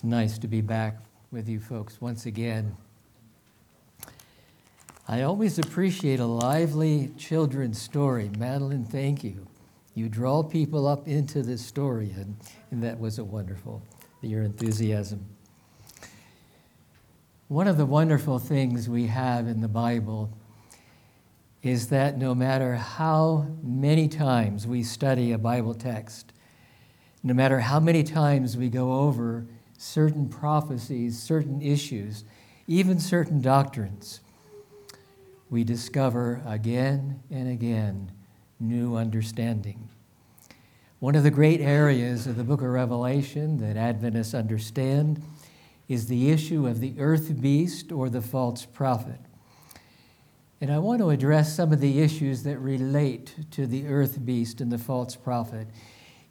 It's nice to be back with you folks once again. I always appreciate a lively children's story. Madeline, thank you. You draw people up into the story, and, and that was a wonderful, your enthusiasm. One of the wonderful things we have in the Bible is that no matter how many times we study a Bible text, no matter how many times we go over certain prophecies, certain issues, even certain doctrines, we discover again and again new understanding. One of the great areas of the book of Revelation that Adventists understand is the issue of the earth beast or the false prophet. And I want to address some of the issues that relate to the earth beast and the false prophet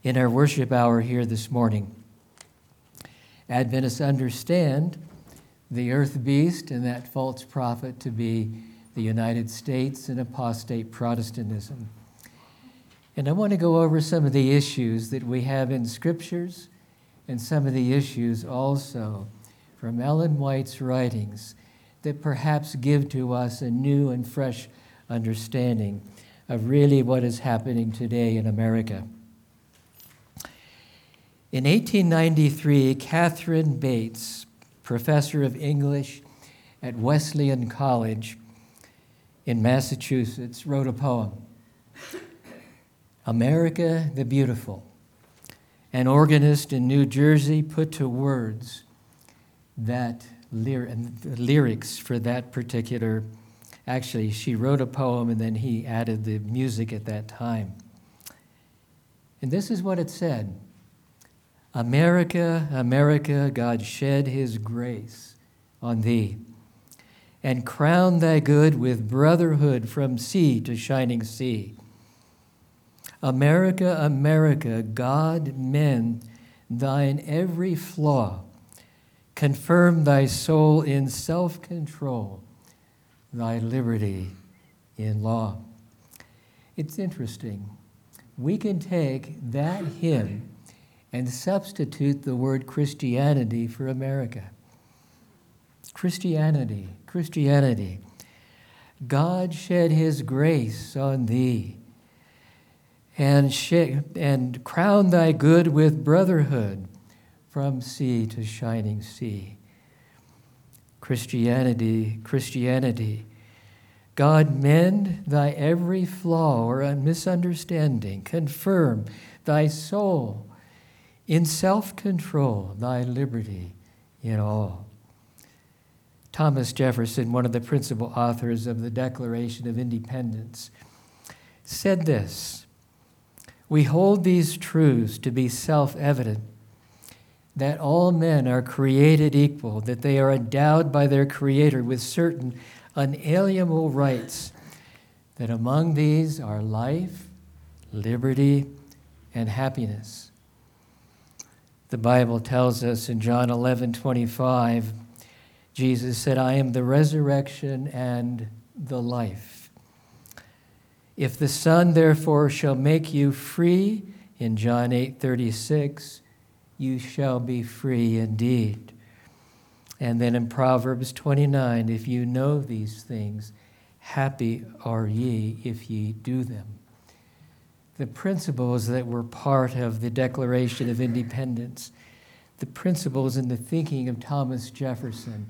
in our worship hour here this morning. Adventists understand the earth beast and that false prophet to be the United States and apostate Protestantism. And I want to go over some of the issues that we have in scriptures and some of the issues also from Ellen White's writings that perhaps give to us a new and fresh understanding of really what is happening today in America. In 1893, Catherine Bates, professor of English at Wesleyan College in Massachusetts, wrote a poem America the Beautiful. An organist in New Jersey put to words that lyrics for that particular. Actually, she wrote a poem and then he added the music at that time. And this is what it said America, America, God shed his grace on thee and crown thy good with brotherhood from sea to shining sea. America, America, God mend thine every flaw Confirm thy soul in self control, thy liberty in law. It's interesting. We can take that hymn and substitute the word Christianity for America. Christianity, Christianity. God shed his grace on thee and, sh- and crown thy good with brotherhood from sea to shining sea. Christianity, Christianity. God, mend thy every flaw or misunderstanding. Confirm thy soul in self control, thy liberty in all. Thomas Jefferson, one of the principal authors of the Declaration of Independence, said this We hold these truths to be self evident that all men are created equal, that they are endowed by their Creator with certain unalienable rights, that among these are life, liberty, and happiness. The Bible tells us in John 11 25, Jesus said, I am the resurrection and the life. If the Son therefore shall make you free, in John 8 36, you shall be free indeed. And then in Proverbs 29, if you know these things, happy are ye if ye do them. The principles that were part of the Declaration of Independence, the principles in the thinking of Thomas Jefferson,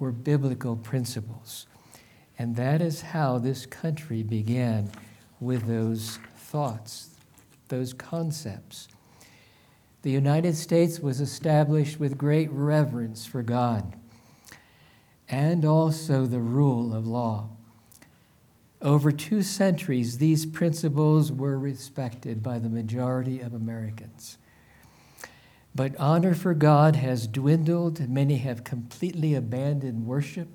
were biblical principles. And that is how this country began with those thoughts, those concepts. The United States was established with great reverence for God and also the rule of law. Over two centuries, these principles were respected by the majority of Americans. But honor for God has dwindled. Many have completely abandoned worship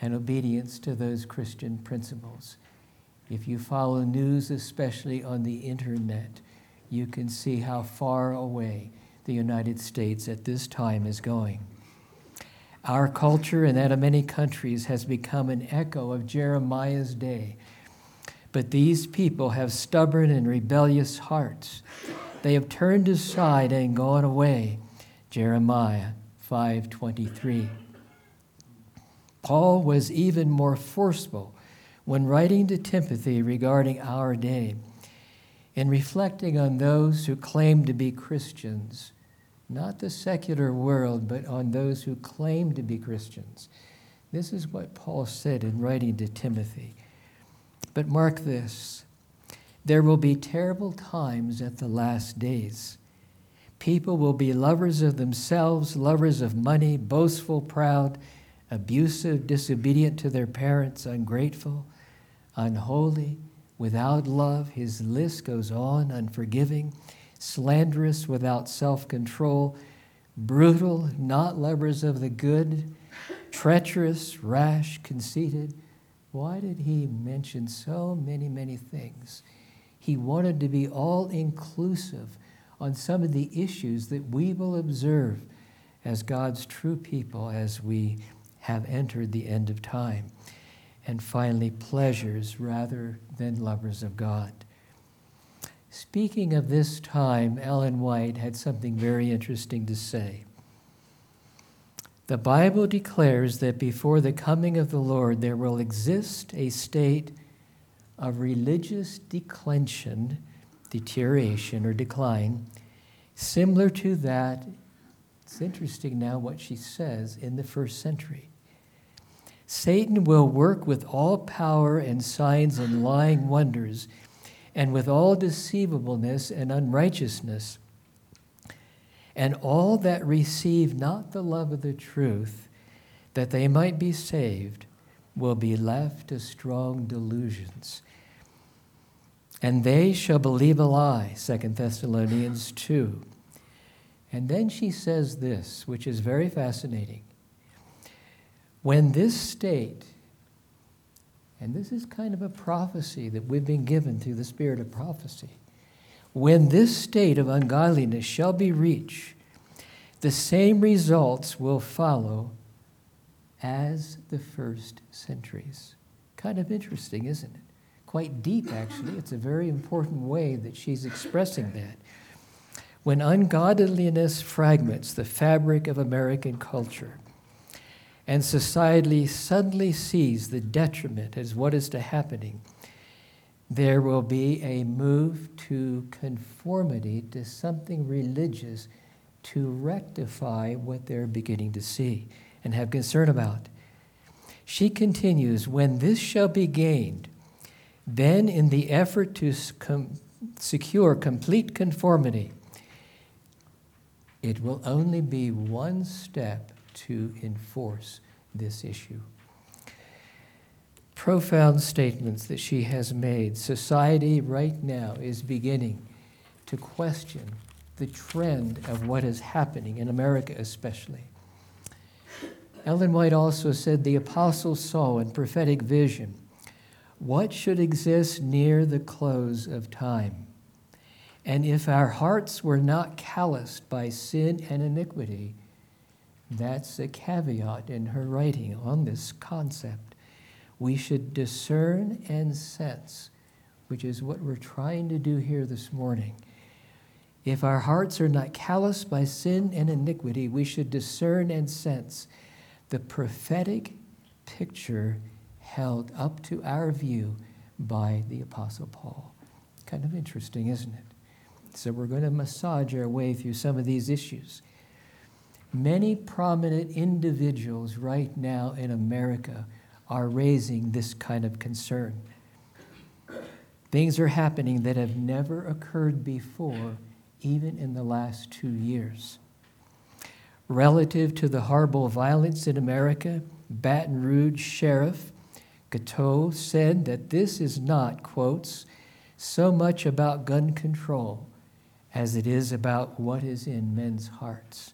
and obedience to those Christian principles. If you follow news, especially on the internet, you can see how far away the United States at this time is going. Our culture and that of many countries has become an echo of Jeremiah's day. But these people have stubborn and rebellious hearts. They have turned aside and gone away Jeremiah 5:23. Paul was even more forceful when writing to Timothy regarding our day In reflecting on those who claim to be Christians, not the secular world, but on those who claim to be Christians. This is what Paul said in writing to Timothy. But mark this there will be terrible times at the last days. People will be lovers of themselves, lovers of money, boastful, proud, abusive, disobedient to their parents, ungrateful, unholy, without love. His list goes on, unforgiving, slanderous, without self control, brutal, not lovers of the good, treacherous, rash, conceited. Why did he mention so many, many things? He wanted to be all inclusive on some of the issues that we will observe as God's true people as we have entered the end of time and finally pleasures rather than lovers of God. Speaking of this time, Ellen White had something very interesting to say. The Bible declares that before the coming of the Lord, there will exist a state of religious declension, deterioration, or decline, similar to that. It's interesting now what she says in the first century. Satan will work with all power and signs and lying wonders, and with all deceivableness and unrighteousness. And all that receive not the love of the truth, that they might be saved, will be left to strong delusions. And they shall believe a lie, 2 Thessalonians 2. And then she says this, which is very fascinating. When this state, and this is kind of a prophecy that we've been given through the spirit of prophecy, when this state of ungodliness shall be reached, the same results will follow as the first centuries. Kind of interesting, isn't it? Quite deep, actually. It's a very important way that she's expressing that. When ungodliness fragments the fabric of American culture, and society suddenly sees the detriment as what is to happening, there will be a move to conformity to something religious to rectify what they're beginning to see and have concern about. She continues, when this shall be gained, then in the effort to com- secure complete conformity, it will only be one step to enforce this issue. Profound statements that she has made. Society right now is beginning to question the trend of what is happening in America, especially. Ellen White also said the apostles saw in prophetic vision what should exist near the close of time. And if our hearts were not calloused by sin and iniquity, that's a caveat in her writing on this concept. We should discern and sense, which is what we're trying to do here this morning. If our hearts are not calloused by sin and iniquity, we should discern and sense the prophetic picture held up to our view by the Apostle Paul. Kind of interesting, isn't it? So, we're going to massage our way through some of these issues. Many prominent individuals right now in America are raising this kind of concern. Things are happening that have never occurred before, even in the last two years. Relative to the horrible violence in America, Baton Rouge Sheriff Gautreaux said that this is not, quotes, so much about gun control as it is about what is in men's hearts.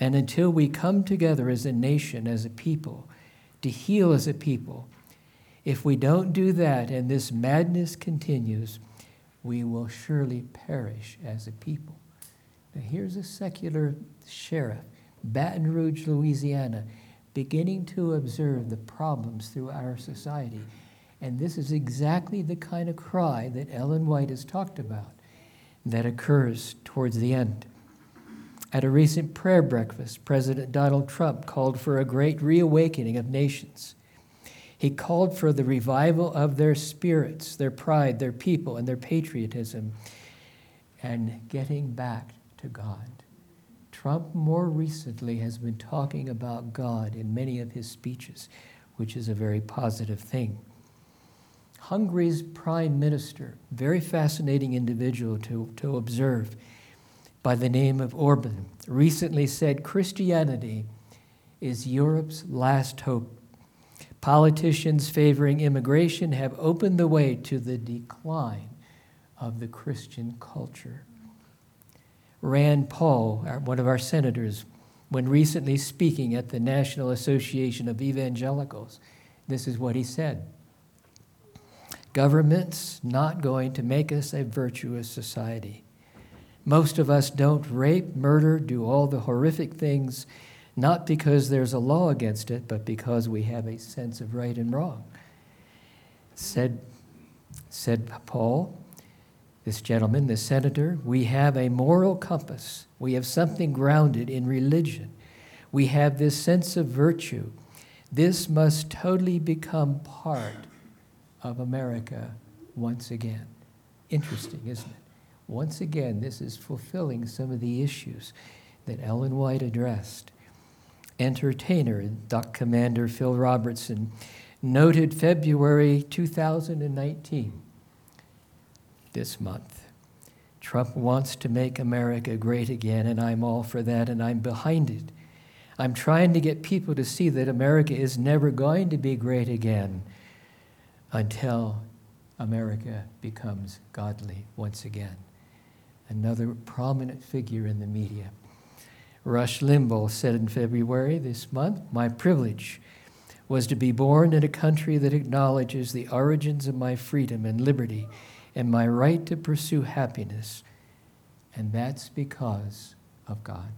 And until we come together as a nation, as a people, to heal as a people, if we don't do that and this madness continues, we will surely perish as a people. Now, here's a secular sheriff, Baton Rouge, Louisiana, beginning to observe the problems through our society. And this is exactly the kind of cry that Ellen White has talked about that occurs towards the end. At a recent prayer breakfast, President Donald Trump called for a great reawakening of nations. He called for the revival of their spirits, their pride, their people, and their patriotism, and getting back to God. Trump more recently has been talking about God in many of his speeches, which is a very positive thing. Hungary's prime minister, very fascinating individual to, to observe, by the name of Orban, recently said Christianity is Europe's last hope. Politicians favoring immigration have opened the way to the decline of the Christian culture. Rand Paul, uh, one of our senators, when recently speaking at the National Association of Evangelicals, this is what he said Government's not going to make us a virtuous society. Most of us don't rape, murder, do all the horrific things, not because there's a law against it, but because we have a sense of right and wrong. Said, said Paul, this gentleman, this senator, we have a moral compass. We have something grounded in religion. We have this sense of virtue. This must totally become part of America once again. Interesting, isn't it? Once again, this is fulfilling some of the issues that Ellen White addressed. Entertainer, Duck Commander Phil Robertson, noted February 2019, this month. Trump wants to make America great again, and I'm all for that, and I'm behind it. I'm trying to get people to see that America is never going to be great again until America becomes godly once again another prominent figure in the media. Rush Limbaugh said in February this month, My privilege was to be born in a country that acknowledges the origins of my freedom and liberty and my right to pursue happiness. And that's because of God.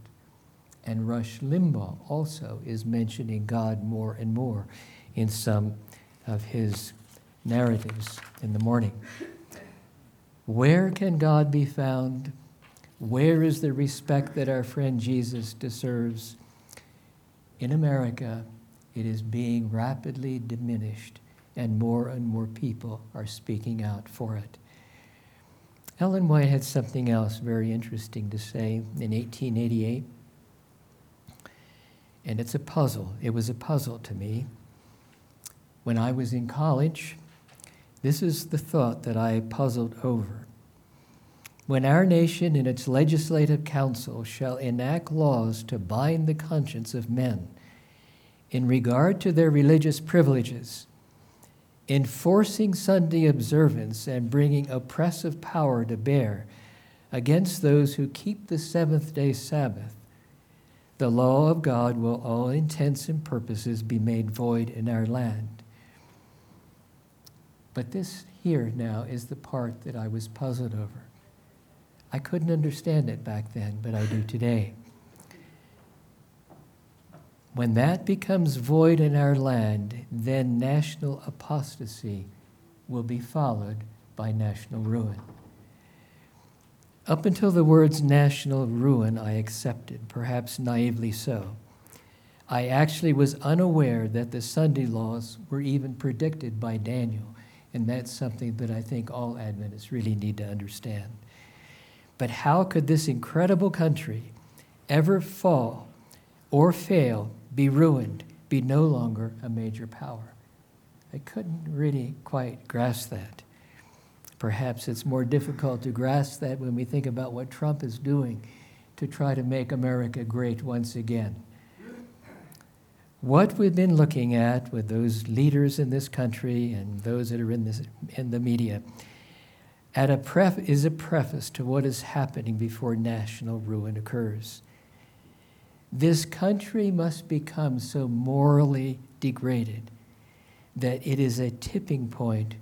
And Rush Limbaugh also is mentioning God more and more in some of his narratives in the morning. Where can God be found? Where is the respect that our friend Jesus deserves? In America, it is being rapidly diminished, and more and more people are speaking out for it. Ellen White had something else very interesting to say in 1888, and it's a puzzle. It was a puzzle to me. When I was in college, this is the thought that I puzzled over. When our nation in its legislative council shall enact laws to bind the conscience of men in regard to their religious privileges, enforcing Sunday observance and bringing oppressive power to bear against those who keep the seventh day Sabbath, the law of God will, all intents and purposes, be made void in our land. But this here now is the part that I was puzzled over. I couldn't understand it back then, but I do today. When that becomes void in our land, then national apostasy will be followed by national ruin. Up until the words national ruin, I accepted, perhaps naively so. I actually was unaware that the Sunday laws were even predicted by Daniel and that's something that I think all Adventists really need to understand. But how could this incredible country ever fall or fail, be ruined, be no longer a major power? I couldn't really quite grasp that. Perhaps it's more difficult to grasp that when we think about what Trump is doing to try to make America great once again what we've been looking at with those leaders in this country and those that are in, this, in the media at a pref- is a preface to what is happening before national ruin occurs. This country must become so morally degraded that it is a tipping point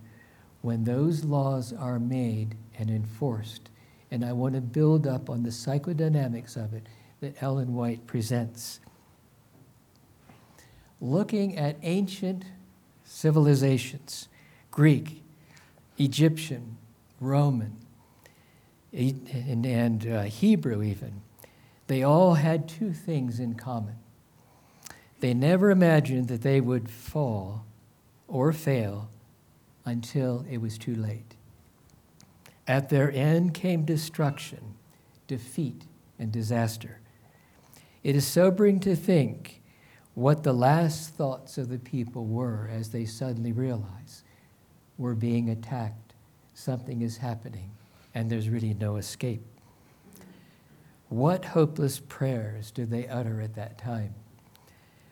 when those laws are made and enforced. And I want to build up on the psychodynamics of it that Ellen White presents looking at ancient civilizations Greek, Egyptian, Roman, and, and uh, Hebrew, even. They all had two things in common. They never imagined that they would fall or fail until it was too late. At their end came destruction, defeat, and disaster. It is sobering to think what the last thoughts of the people were as they suddenly realize we're being attacked, something is happening, and there's really no escape. What hopeless prayers did they utter at that time?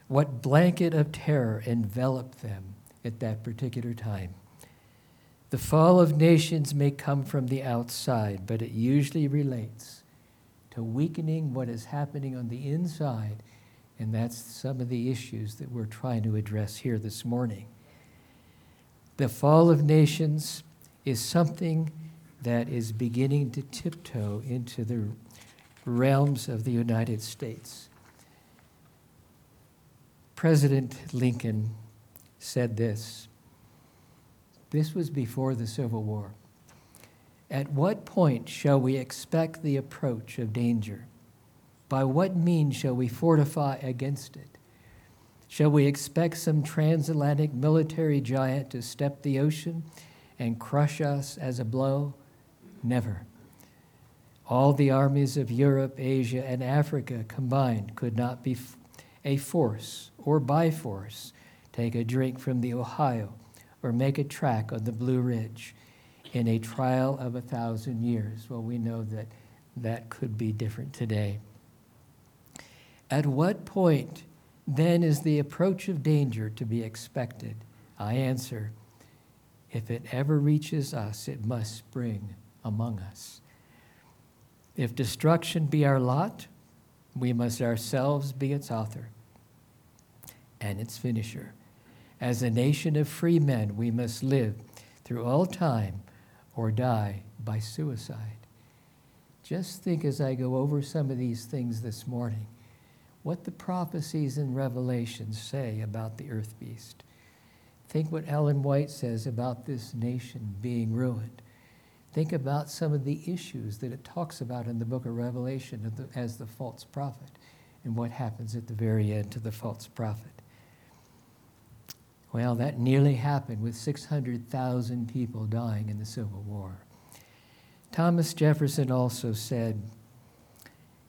What blanket of terror enveloped them at that particular time? The fall of nations may come from the outside, but it usually relates to weakening what is happening on the inside, and that's some of the issues that we're trying to address here this morning. The fall of nations is something that is beginning to tiptoe into the realms of the United States. President Lincoln said this. This was before the Civil War. At what point shall we expect the approach of danger? By what means shall we fortify against it? Shall we expect some transatlantic military giant to step the ocean and crush us as a blow? Never. All the armies of Europe, Asia, and Africa combined could not be a force or by force take a drink from the Ohio or make a track on the Blue Ridge in a trial of a thousand years. Well, we know that that could be different today. At what point then is the approach of danger to be expected? I answer, if it ever reaches us, it must spring among us. If destruction be our lot, we must ourselves be its author and its finisher. As a nation of free men, we must live through all time or die by suicide. Just think as I go over some of these things this morning what the prophecies and revelations say about the earth beast. Think what Ellen White says about this nation being ruined. Think about some of the issues that it talks about in the book of Revelation as the false prophet and what happens at the very end to the false prophet. Well, that nearly happened with 600,000 people dying in the Civil War. Thomas Jefferson also said,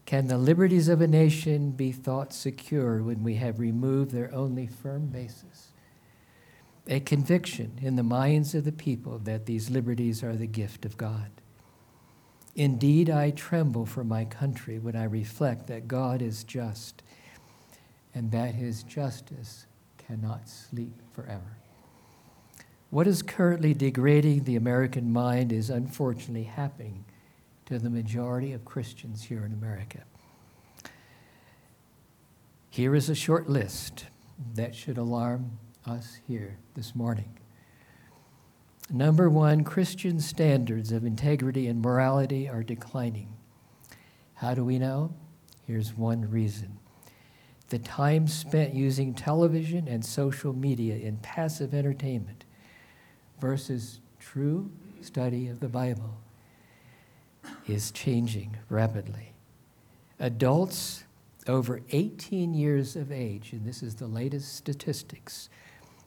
Can the liberties of a nation be thought secure when we have removed their only firm basis? a conviction in the minds of the people that these liberties are the gift of God. Indeed, I tremble for my country when I reflect that God is just and that his justice cannot sleep forever. What is currently degrading the American mind is unfortunately happening to the majority of Christians here in America. Here is a short list that should alarm us here this morning. Number one, Christian standards of integrity and morality are declining. How do we know? Here's one reason the time spent using television and social media in passive entertainment versus true study of the Bible is changing rapidly. Adults over 18 years of age, and this is the latest statistics,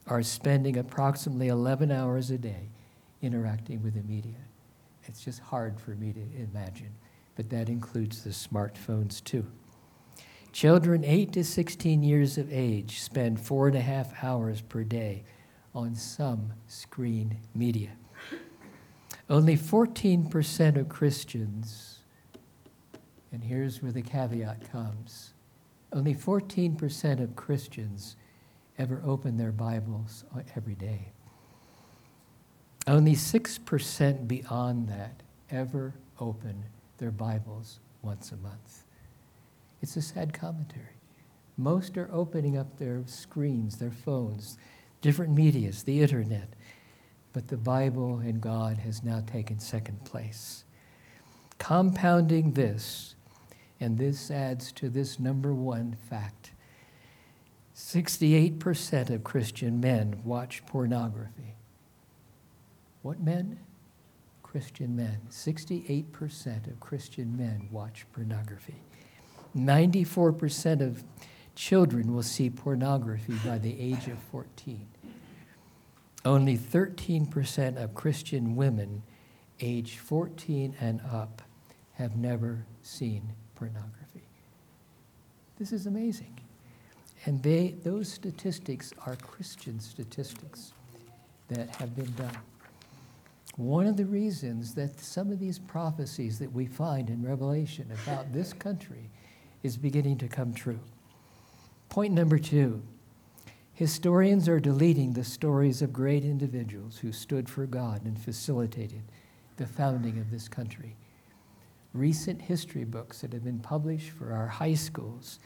are spending approximately 11 hours a day interacting with the media. It's just hard for me to imagine, but that includes the smartphones too. Children 8 to 16 years of age spend four and a half hours per day on some screen media. Only 14% of Christians, and here's where the caveat comes only 14% of Christians ever open their Bibles every day. Only 6% beyond that ever open their Bibles once a month. It's a sad commentary. Most are opening up their screens, their phones, different medias, the internet, but the Bible and God has now taken second place. Compounding this, and this adds to this number one fact 68% of Christian men watch pornography. What men? Christian men. 68% of Christian men watch pornography. 94% of children will see pornography by the age of 14. Only 13% of Christian women age 14 and up have never seen pornography. This is amazing. And they, those statistics are Christian statistics that have been done. One of the reasons that some of these prophecies that we find in Revelation about this country is beginning to come true. Point number two historians are deleting the stories of great individuals who stood for God and facilitated the founding of this country. Recent history books that have been published for our high schools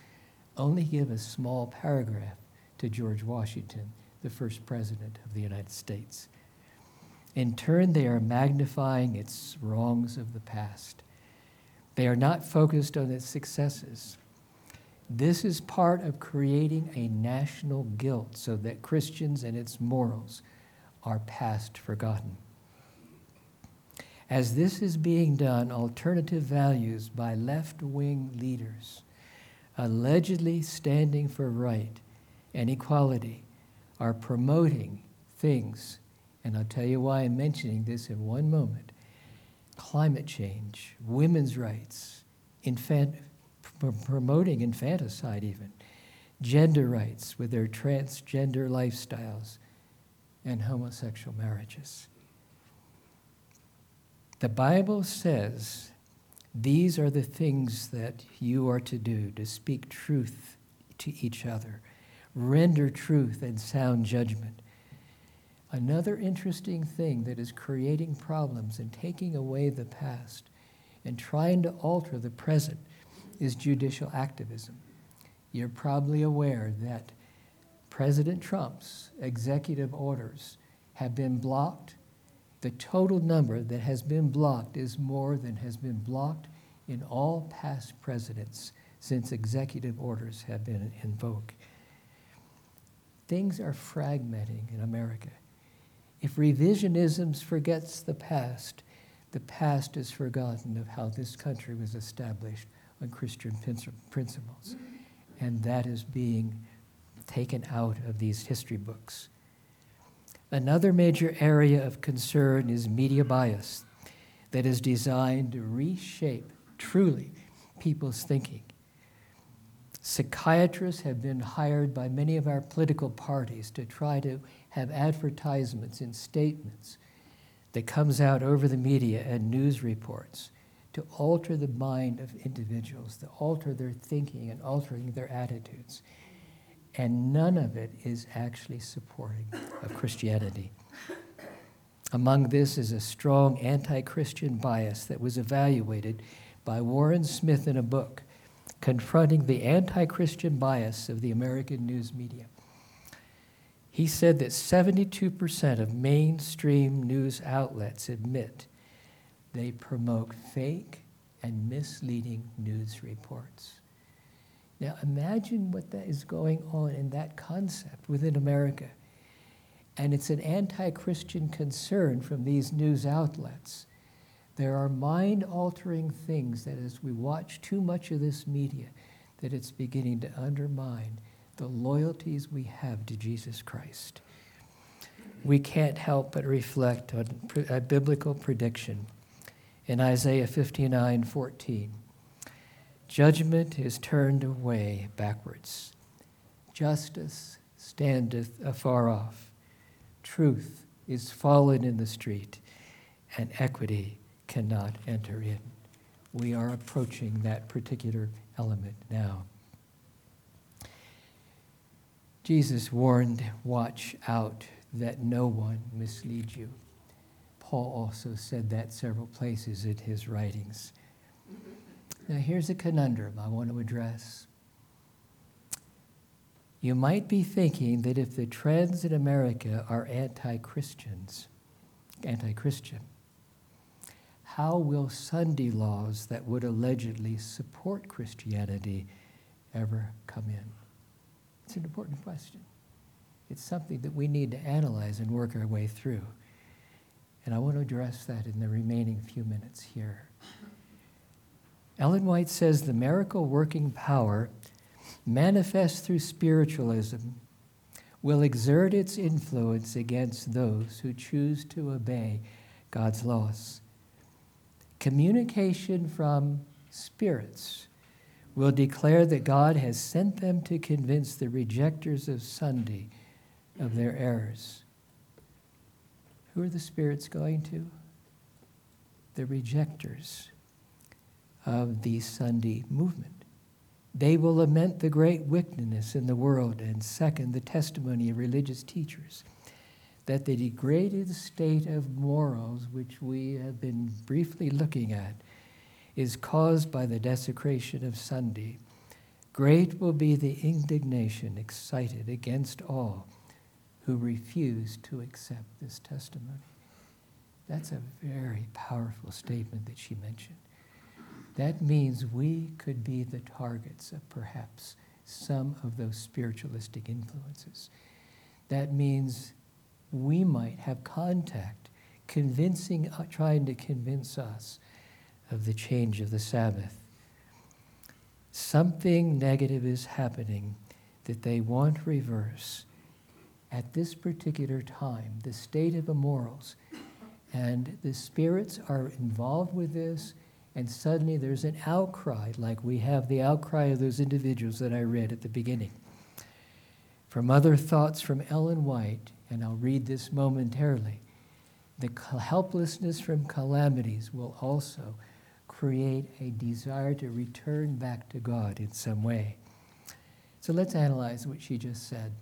only give a small paragraph to George Washington, the first president of the United States. In turn, they are magnifying its wrongs of the past. They are not focused on its successes. This is part of creating a national guilt so that Christians and its morals are past forgotten. As this is being done, alternative values by left wing leaders, allegedly standing for right and equality, are promoting things, and I'll tell you why I'm mentioning this in one moment climate change, women's rights, infant, promoting infanticide, even, gender rights with their transgender lifestyles, and homosexual marriages. The Bible says these are the things that you are to do to speak truth to each other, render truth and sound judgment. Another interesting thing that is creating problems and taking away the past and trying to alter the present is judicial activism. You're probably aware that President Trump's executive orders have been blocked the total number that has been blocked is more than has been blocked in all past presidents since executive orders have been invoked. Things are fragmenting in America. If revisionism forgets the past, the past is forgotten of how this country was established on Christian principles. And that is being taken out of these history books. Another major area of concern is media bias that is designed to reshape truly people's thinking. Psychiatrists have been hired by many of our political parties to try to have advertisements and statements that comes out over the media and news reports to alter the mind of individuals, to alter their thinking and altering their attitudes and none of it is actually supporting of Christianity. Among this is a strong anti Christian bias that was evaluated by Warren Smith in a book confronting the anti Christian bias of the American news media. He said that 72% of mainstream news outlets admit they promote fake and misleading news reports. Now imagine what that is going on in that concept within America. And it's an anti Christian concern from these news outlets. There are mind altering things that, as we watch too much of this media, that it's beginning to undermine the loyalties we have to Jesus Christ. We can't help but reflect on a biblical prediction in Isaiah 59 14. Judgment is turned away backwards. Justice standeth afar off. Truth is fallen in the street, and equity cannot enter in. We are approaching that particular element now. Jesus warned, Watch out that no one mislead you. Paul also said that several places in his writings. Now, here's a conundrum I want to address. You might be thinking that if the trends in America are anti Christians, anti Christian, how will Sunday laws that would allegedly support Christianity ever come in? It's an important question. It's something that we need to analyze and work our way through. And I want to address that in the remaining few minutes here. Ellen White says the miracle working power manifest through spiritualism will exert its influence against those who choose to obey God's laws. Communication from spirits will declare that God has sent them to convince the rejectors of Sunday of their errors. Who are the spirits going to? The rejectors of the Sunday movement. They will lament the great wickedness in the world and second the testimony of religious teachers that the degraded state of morals, which we have been briefly looking at, is caused by the desecration of Sunday. Great will be the indignation excited against all who refused to accept this testimony. That's a very powerful statement that she mentioned. That means we could be the targets of perhaps some of those spiritualistic influences. That means we might have contact, convincing, uh, trying to convince us of the change of the Sabbath. Something negative is happening that they want reverse at this particular time, the state of the morals. And the spirits are involved with this and suddenly there's an outcry, like we have the outcry of those individuals that I read at the beginning. From other thoughts from Ellen White, and I'll read this momentarily, the helplessness from calamities will also create a desire to return back to God in some way. So let's analyze what she just said.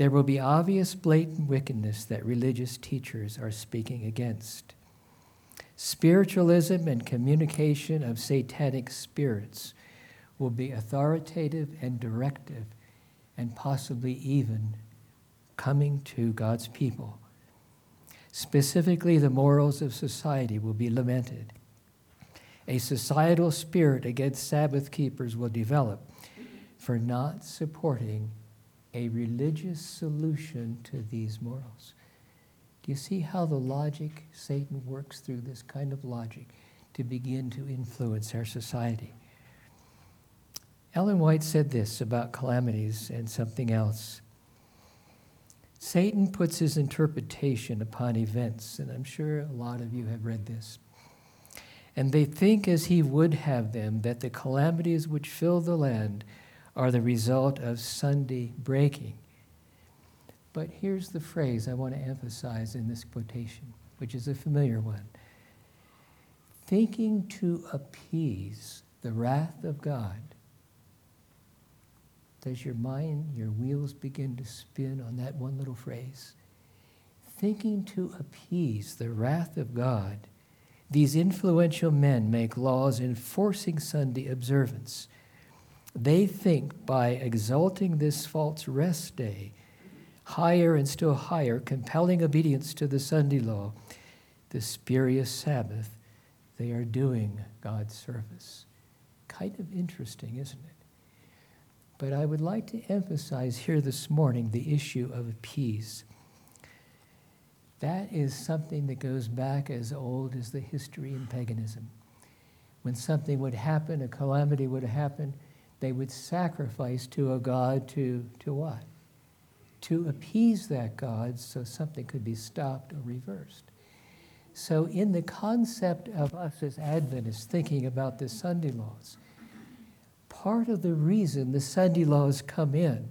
There will be obvious, blatant wickedness that religious teachers are speaking against. Spiritualism and communication of satanic spirits will be authoritative and directive, and possibly even coming to God's people. Specifically, the morals of society will be lamented. A societal spirit against Sabbath keepers will develop for not supporting a religious solution to these morals. Do you see how the logic, Satan works through this kind of logic to begin to influence our society? Ellen White said this about calamities and something else. Satan puts his interpretation upon events, and I'm sure a lot of you have read this. And they think, as he would have them, that the calamities which fill the land are the result of Sunday breaking. But here's the phrase I want to emphasize in this quotation, which is a familiar one thinking to appease the wrath of God. Does your mind, your wheels begin to spin on that one little phrase? Thinking to appease the wrath of God, these influential men make laws enforcing Sunday observance. They think by exalting this false rest day higher and still higher, compelling obedience to the Sunday law, the spurious Sabbath, they are doing God's service. Kind of interesting, isn't it? But I would like to emphasize here this morning the issue of peace. That is something that goes back as old as the history in paganism. When something would happen, a calamity would happen, they would sacrifice to a god to, to what? to appease that God so something could be stopped or reversed. So, in the concept of us as Adventists thinking about the Sunday laws, part of the reason the Sunday laws come in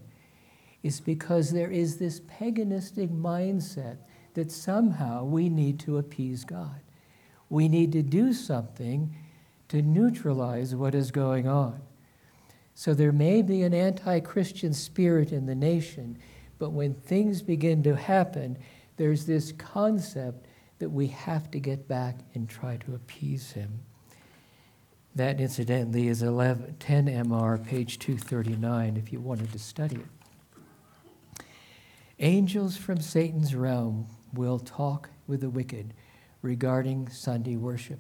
is because there is this paganistic mindset that somehow we need to appease God. We need to do something to neutralize what is going on. So there may be an anti Christian spirit in the nation but when things begin to happen, there's this concept that we have to get back and try to appease him. That, incidentally, is 11, 10 MR, page 239, if you wanted to study it. Angels from Satan's realm will talk with the wicked regarding Sunday worship.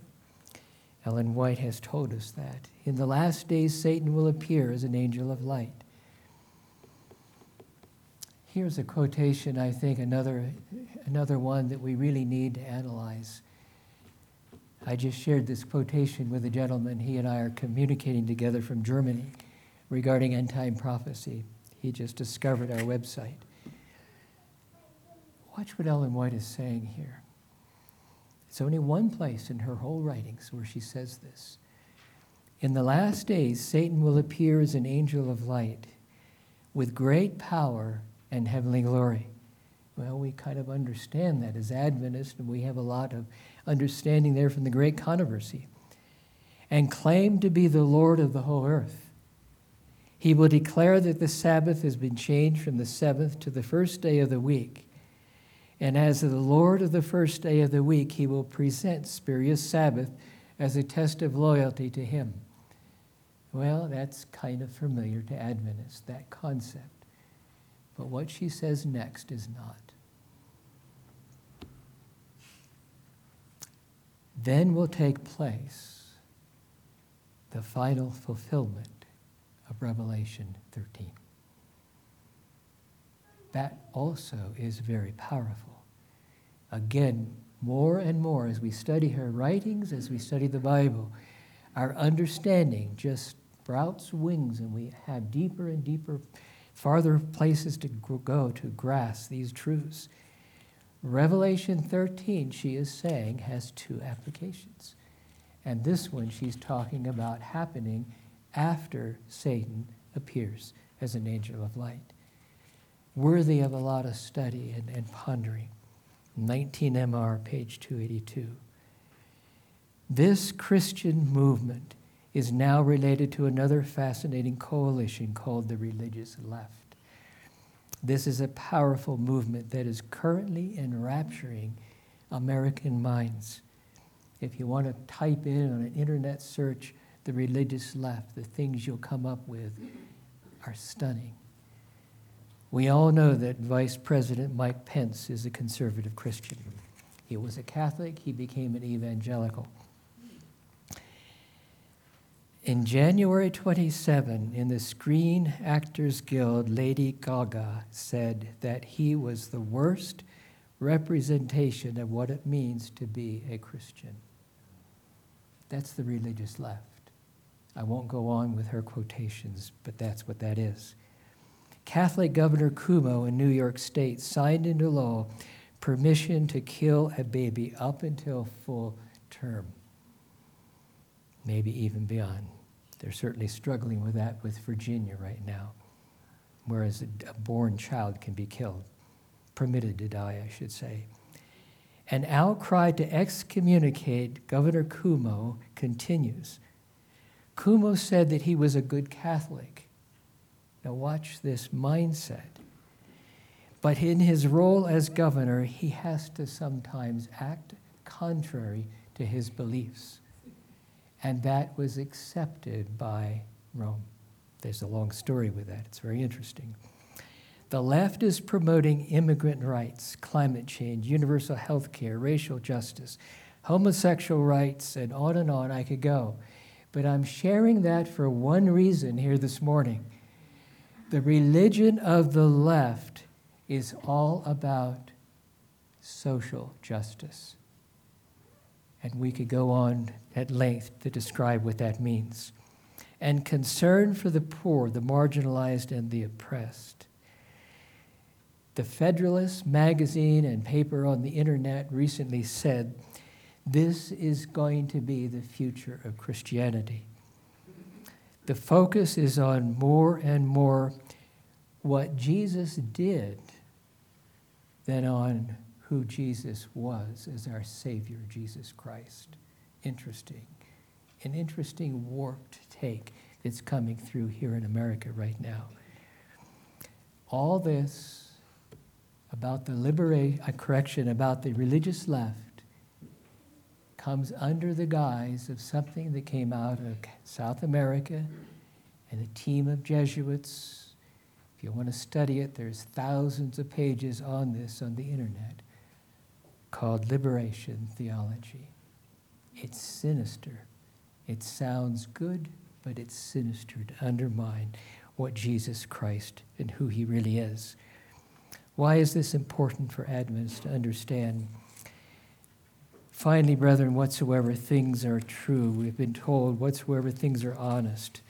Ellen White has told us that. In the last days, Satan will appear as an angel of light. Here's a quotation, I think, another, another one that we really need to analyze. I just shared this quotation with a gentleman. He and I are communicating together from Germany regarding end time prophecy. He just discovered our website. Watch what Ellen White is saying here. It's only one place in her whole writings where she says this. In the last days, Satan will appear as an angel of light with great power and heavenly glory. Well, we kind of understand that as Adventists, and we have a lot of understanding there from the great controversy. And claim to be the Lord of the whole earth. He will declare that the Sabbath has been changed from the seventh to the first day of the week. And as the Lord of the first day of the week, he will present Spurious Sabbath as a test of loyalty to him. Well, that's kind of familiar to Adventists, that concept. But what she says next is not. Then will take place the final fulfillment of Revelation 13. That also is very powerful. Again, more and more as we study her writings, as we study the Bible, our understanding just sprouts wings and we have deeper and deeper, farther places to go to grasp these truths. Revelation 13, she is saying, has two applications. And this one she's talking about happening after Satan appears as an angel of light. Worthy of a lot of study and, and pondering. 19 MR, page 282. This Christian movement is now related to another fascinating coalition called the religious left. This is a powerful movement that is currently enrapturing American minds. If you want to type in on an internet search the religious left, the things you'll come up with are stunning. We all know that Vice President Mike Pence is a conservative Christian. He was a Catholic, he became an evangelical. In January 27, in the Screen Actors Guild, Lady Gaga said that he was the worst representation of what it means to be a Christian. That's the religious left. I won't go on with her quotations, but that's what that is. Catholic Governor Cuomo in New York State signed into law permission to kill a baby up until full term, maybe even beyond. They're certainly struggling with that with Virginia right now, whereas a, born child can be killed, permitted to die, I should say. An outcry to excommunicate Governor Cuomo continues. Cuomo said that he was a good Catholic. Now, watch this mindset. But in his role as governor, he has to sometimes act contrary to his beliefs and that was accepted by Rome. There's a long story with that, it's very interesting. The left is promoting immigrant rights, climate change, universal health care, racial justice, homosexual rights, and on and on I could go. But I'm sharing that for one reason here this morning. The religion of the left is all about social justice. And we could go on at length to describe what that means. And concern for the poor, the marginalized, and the oppressed. The Federalist magazine and paper on the internet recently said this is going to be the future of Christianity. The focus is on more and more what Jesus did than on who Jesus was as our Savior, Jesus Christ. Interesting. An interesting warped take that's coming through here in America right now. All this about the liberation, a correction about the religious left comes under the guise of something that came out of South America and a team of Jesuits. If you want to study it, there's thousands of pages on this on the internet called liberation theology. It's sinister. It sounds good, but it's sinister to undermine what Jesus Christ and who he really is. Why is this important for Adventists to understand? Finally, brethren, whatsoever things are true, we've been told, whatsoever things are honest,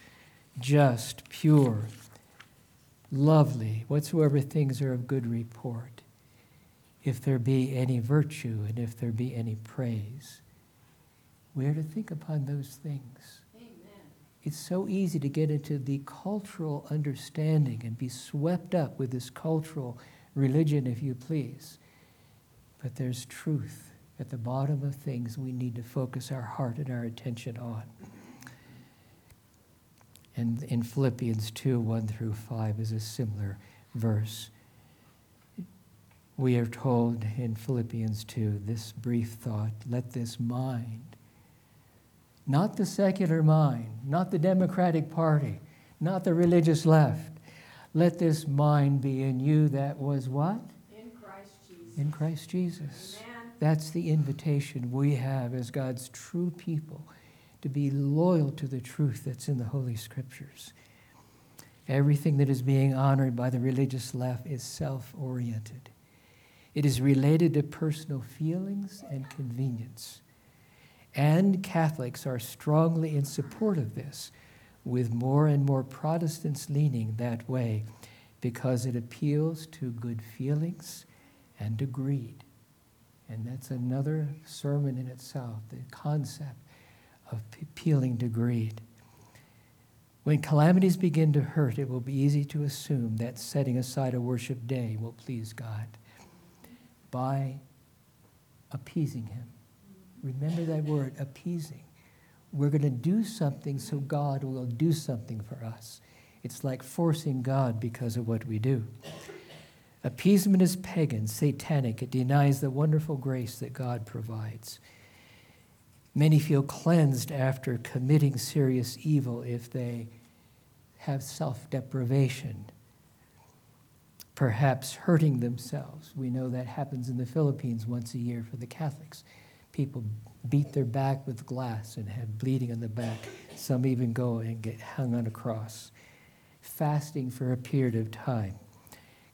just, pure, lovely, whatsoever things are of good report, if there be any virtue and if there be any praise, we are to think upon those things. Amen. It's so easy to get into the cultural understanding and be swept up with this cultural religion, if you please. But there's truth at the bottom of things we need to focus our heart and our attention on. And in Philippians 2 1 through 5 is a similar verse. We are told in Philippians 2 this brief thought let this mind, not the secular mind, not the Democratic Party, not the religious left, let this mind be in you that was what? In Christ Jesus. In Christ Jesus. Amen. That's the invitation we have as God's true people to be loyal to the truth that's in the Holy Scriptures. Everything that is being honored by the religious left is self oriented. It is related to personal feelings and convenience. And Catholics are strongly in support of this, with more and more Protestants leaning that way because it appeals to good feelings and to greed. And that's another sermon in itself, the concept of appealing to greed. When calamities begin to hurt, it will be easy to assume that setting aside a worship day will please God by appeasing Him. Remember that word, appeasing. We're going to do something so God will do something for us. It's like forcing God because of what we do. Appeasement is pagan, satanic. It denies the wonderful grace that God provides. Many feel cleansed after committing serious evil if they have self deprivation, perhaps hurting themselves. We know that happens in the Philippines once a year for the Catholics. People beat their back with glass and have bleeding on the back. Some even go and get hung on a cross. Fasting for a period of time,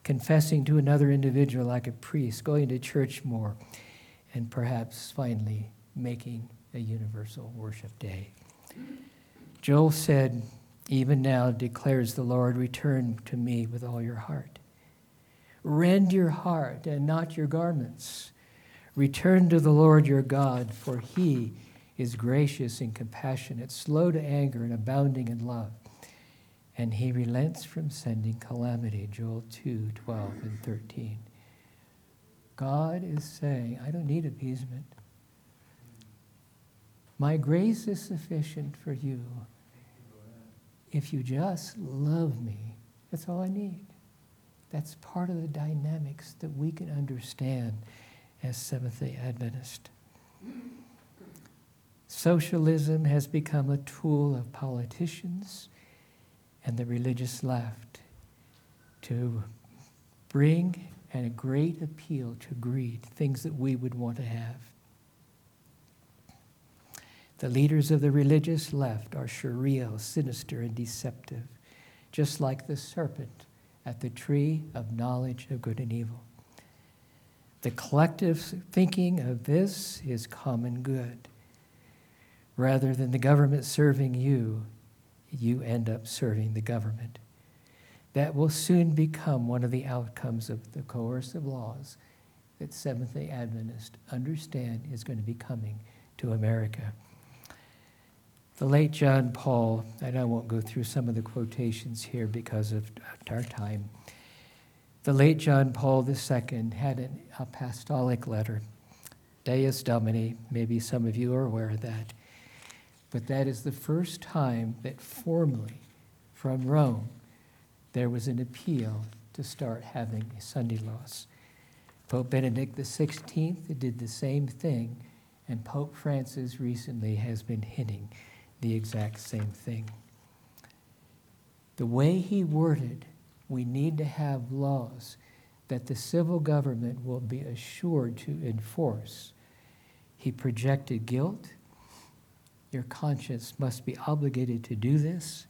confessing to another individual like a priest, going to church more, and perhaps finally making a universal worship day. Joel said, Even now declares the Lord, return to me with all your heart. Rend your heart and not your garments. Return to the Lord your God, for he is gracious and compassionate, slow to anger and abounding in love. And he relents from sending calamity. Joel 2 12 and 13. God is saying, I don't need appeasement. My grace is sufficient for you. If you just love me, that's all I need. That's part of the dynamics that we can understand as Seventh day Adventist. Socialism has become a tool of politicians and the religious left to bring and a great appeal to greed, things that we would want to have. The leaders of the religious left are surreal, sinister, and deceptive, just like the serpent at the tree of knowledge of good and evil. The collective thinking of this is common good. Rather than the government serving you, you end up serving the government. That will soon become one of the outcomes of the coercive laws that Seventh day Adventists understand is going to be coming to America. The late John Paul, and I won't go through some of the quotations here because of our time. The late John Paul II had an apostolic letter, Dies Domini. Maybe some of you are aware of that. But that is the first time that formally from Rome there was an appeal to start having a Sunday laws. Pope Benedict XVI did the same thing, and Pope Francis recently has been hinting the exact same thing. The way he worded, we need to have laws that the civil government will be assured to enforce. He projected guilt. Your conscience must be obligated to do this.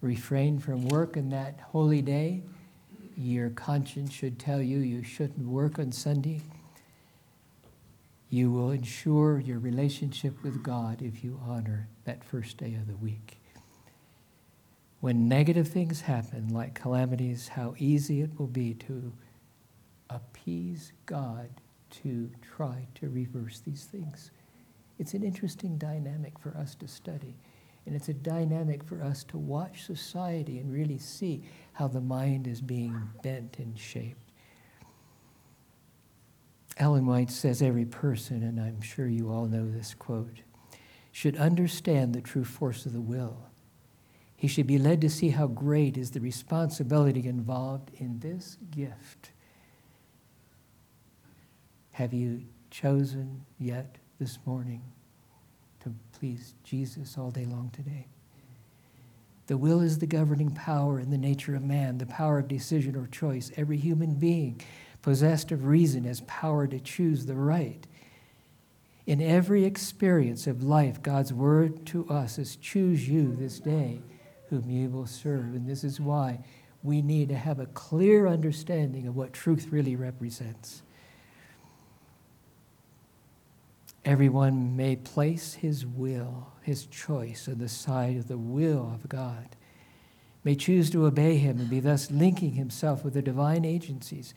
Refrain from work on that holy day. Your conscience should tell you you shouldn't work on Sunday. you will ensure your relationship with God if you honor that first day of the week. When negative things happen, like calamities, how easy it will be to appease God to try to reverse these things. It's an interesting dynamic for us to study. And it's a dynamic for us to watch society and really see how the mind is being bent and shaped. Ellen White says every person, and I'm sure you all know this quote, should understand the true force of the will. He should be led to see how great is the responsibility involved in this gift. Have you chosen yet this morning to please Jesus all day long today? The will is the governing power in the nature of man, the power of decision or choice. Every human being possessed of reason, has power to choose the right. In every experience of life, God's word to us is choose you this day whom you will serve. And this is why we need to have a clear understanding of what truth really represents. Everyone may place his will, his choice, on the side of the will of God, may choose to obey him and be thus linking himself with the divine agencies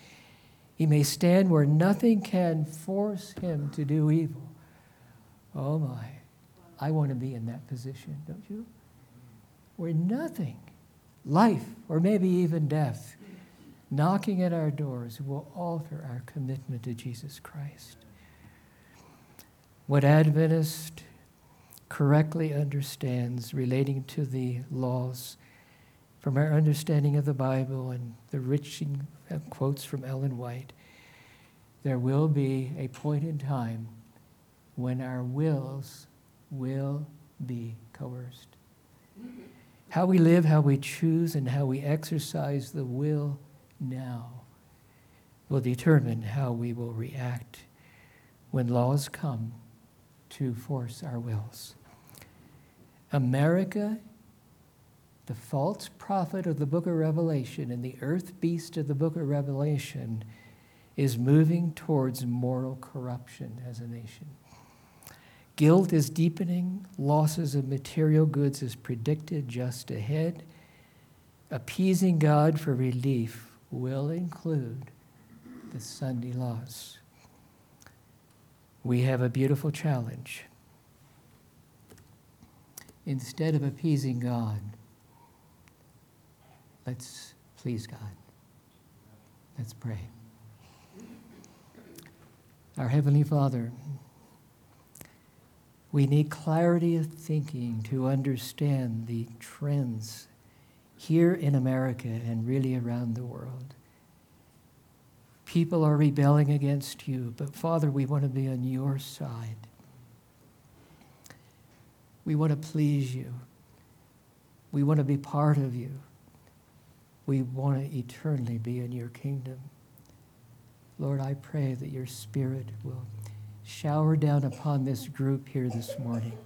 he may stand where nothing can force him to do evil. Oh my, I want to be in that position, don't you? Where nothing, life, or maybe even death, knocking at our doors will alter our commitment to Jesus Christ. What Adventist correctly understands relating to the laws from our understanding of the Bible and the rich quotes from Ellen White, there will be a point in time when our wills will be coerced. How we live, how we choose, and how we exercise the will now will determine how we will react when laws come to force our wills. America the false prophet of the book of Revelation and the earth beast of the book of Revelation is moving towards moral corruption as a nation. Guilt is deepening, losses of material goods is predicted just ahead. Appeasing God for relief will include the Sunday laws. We have a beautiful challenge. Instead of appeasing God, Let's please God. Let's pray. Our Heavenly Father, we need clarity of thinking to understand the trends here in America and really around the world. People are rebelling against you, but Father, we want to be on your side. We want to please you. We want to be part of you. We want to eternally be in your kingdom. Lord, I pray that your spirit will shower down upon this group here this morning,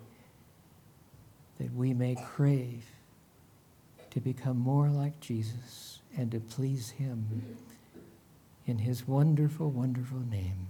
that we may crave to become more like Jesus and to please him. In his wonderful, wonderful name.